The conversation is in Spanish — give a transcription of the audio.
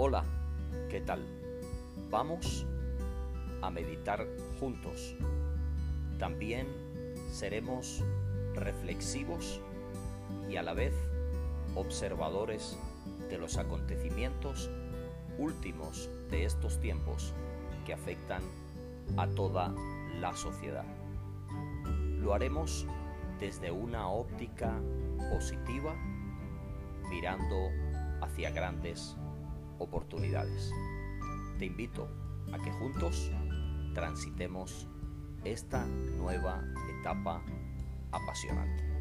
Hola, ¿qué tal? Vamos a meditar juntos. También seremos reflexivos y a la vez observadores de los acontecimientos últimos de estos tiempos que afectan a toda la sociedad. Lo haremos desde una óptica positiva, mirando hacia grandes oportunidades. Te invito a que juntos transitemos esta nueva etapa apasionante.